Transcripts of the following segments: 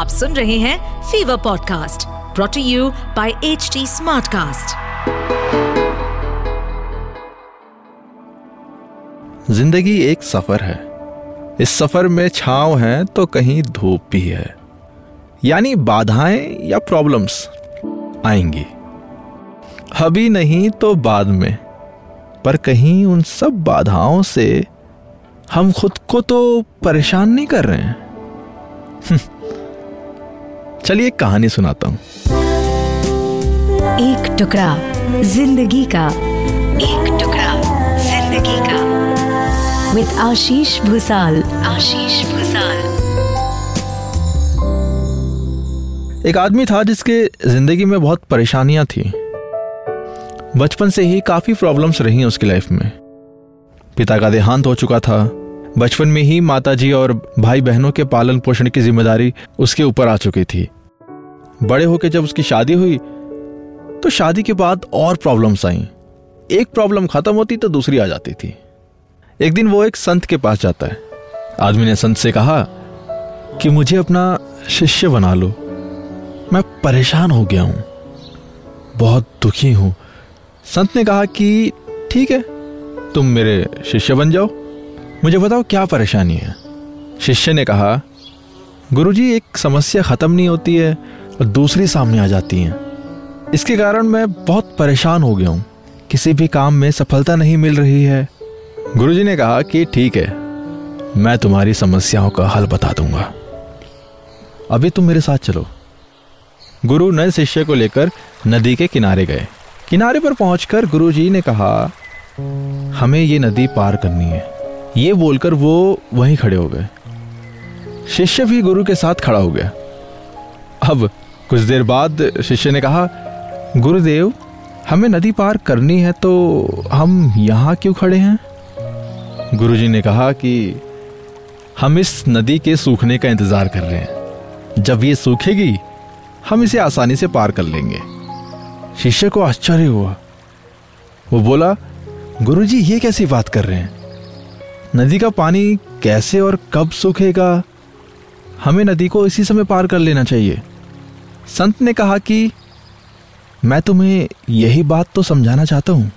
आप सुन रहे हैं fever podcast प्रोटी you by H Smartcast. ज़िंदगी एक सफ़र है। इस सफ़र में छाव है तो कहीं धूप भी है। यानी बाधाएँ या प्रॉब्लम्स आएँगी। अभी नहीं तो बाद में। पर कहीं उन सब बाधाओं से हम खुद को तो परेशान नहीं कर रहे हैं। हम्म। चलिए एक कहानी सुनाता हूँ। एक टुकड़ा ज़िंदगी का। एक टुकड़ा ज़िंदगी का। विद आशीष भूसाल। आशीष भूसाल। एक आदमी था जिसके ज़िंदगी में बहुत परेशानियाँ थी। बचपन से ही काफ़ी प्रॉब्लम्स रही उसकी लाइफ में। पिता का देहांत हो चुका था। बचपन में ही माताजी और भाई बहनों के पालन पोषण की ज़िम्मेदारी उसके ऊपर आ चुकी थी। बड़े होकर जब उसकी शादी हुई तो शादी के बाद और प्रॉब्लम्स आई। एक प्रॉब्लम खत्म होती तो दूसरी आ जाती थी। एक दिन वो एक संत के पास जाता है। आदमी ने संत से कहा कि मुझे अपना शिष्य बना लो। मैं परेशान हो गया हूँ। बहुत दुखी हूँ। संत ने कहा कि ठीक है, तुम मेरे शिष्य बन जाओ। मुझे बताओ क्या परेशानी है? शिष्य ने कहा, गुरुजी, एक समस्या खत्म नहीं होती है। और दूसरी सामने आ जाती है। इसके कारण मैं बहुत परेशान हो गया हूँ। किसी भी काम में सफलता नहीं मिल रही है। गुरुजी ने कहा कि ठीक है, मैं तुम्हारी समस्याओं का हल बता दूँगा। अभी तुम मेरे साथ चलो। गुरु नए शिष्य को लेकर नदी के किनारे गए। किनारे पर पहुंचकर गुरुजी ने कहा, हमें ये नदी पार करनी है। ये बोलकर वो वहीं खड़े हो गए। शिष्य भी गुरु के साथ खड़ा हो गया। अब कुछ देर बाद शिष्य ने कहा, गुरुदेव, हमें नदी पार करनी है तो हम यहाँ क्यों खड़े हैं? गुरुजी ने कहा कि, हम इस नदी के सूखने का इंतज़ार कर रहे हैं। जब ये सूखेगी, हम इसे आसानी से पार कर लेंगे। शिष्य को आश्चर्य हुआ। वो बोला, गुरुजी, ये कैसी बात कर रहे हैं? नदी का पानी कैसे और कब सूखेगा? हमें नदी को इसी समय पार कर लेना चाहिए। संत ने कहा कि मैं तुम्हें यही बात तो समझाना चाहता हूँ।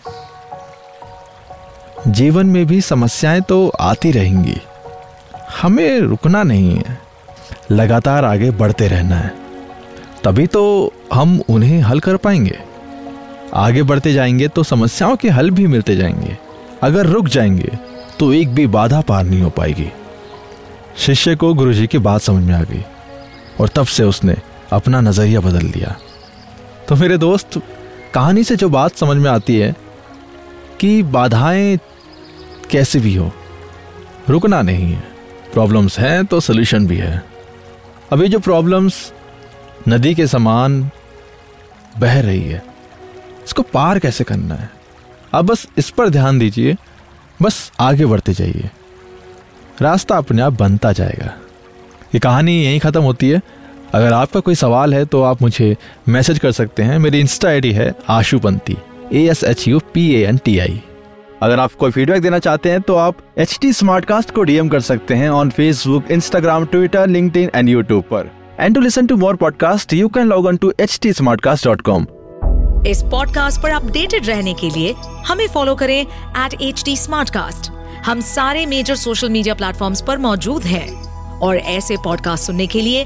जीवन में भी समस्याएँ तो आती रहेंगी। हमें रुकना नहीं है। लगातार आगे बढ़ते रहना है। तभी तो हम उन्हें हल कर पाएँगे। आगे बढ़ते जाएँगे तो समस्याओं के हल भी मिलते जाएँगे। अगर रुक जाएँगे तो एक भी बाधा पार नहीं हो पाएगी। शिष्य को गुरुजी की बात समझ में आ गई और तब से उसने अपना नज़रिया बदल दिया। तो मेरे दोस्त, कहानी से जो बात समझ में आती है कि बाधाएँ कैसे भी हो, रुकना नहीं है। प्रॉब्लम्स हैं तो सोल्यूशन भी है। अभी जो प्रॉब्लम्स नदी के समान बह रही है, इसको पार कैसे करना है? आप बस इस पर ध्यान दीजिए, बस आगे बढ़ते जाइए। रास्ता अपने आप बनता जाएगा। ये कहानी यहीं ख़त्म होती है। अगर आपका कोई सवाल है तो आप मुझे मैसेज कर सकते हैं। मेरी इंस्टा आईडी है Ashupanti A S H U P A N T I अगर आप कोई फीडबैक देना चाहते हैं तो आप एच टी स्मार्ट कास्ट को डीएम कर सकते हैं on Facebook Instagram Twitter link and YouTube पर। And to listen to more podcast you can log on to H T इस पॉडकास्ट पर अपडेटेड रहने के लिए हमें फॉलो करें एट एच टी हम सारे मेजर सोशल मीडिया प्लेटफॉर्म पर मौजूद हैं। और ऐसे पॉडकास्ट सुनने के लिए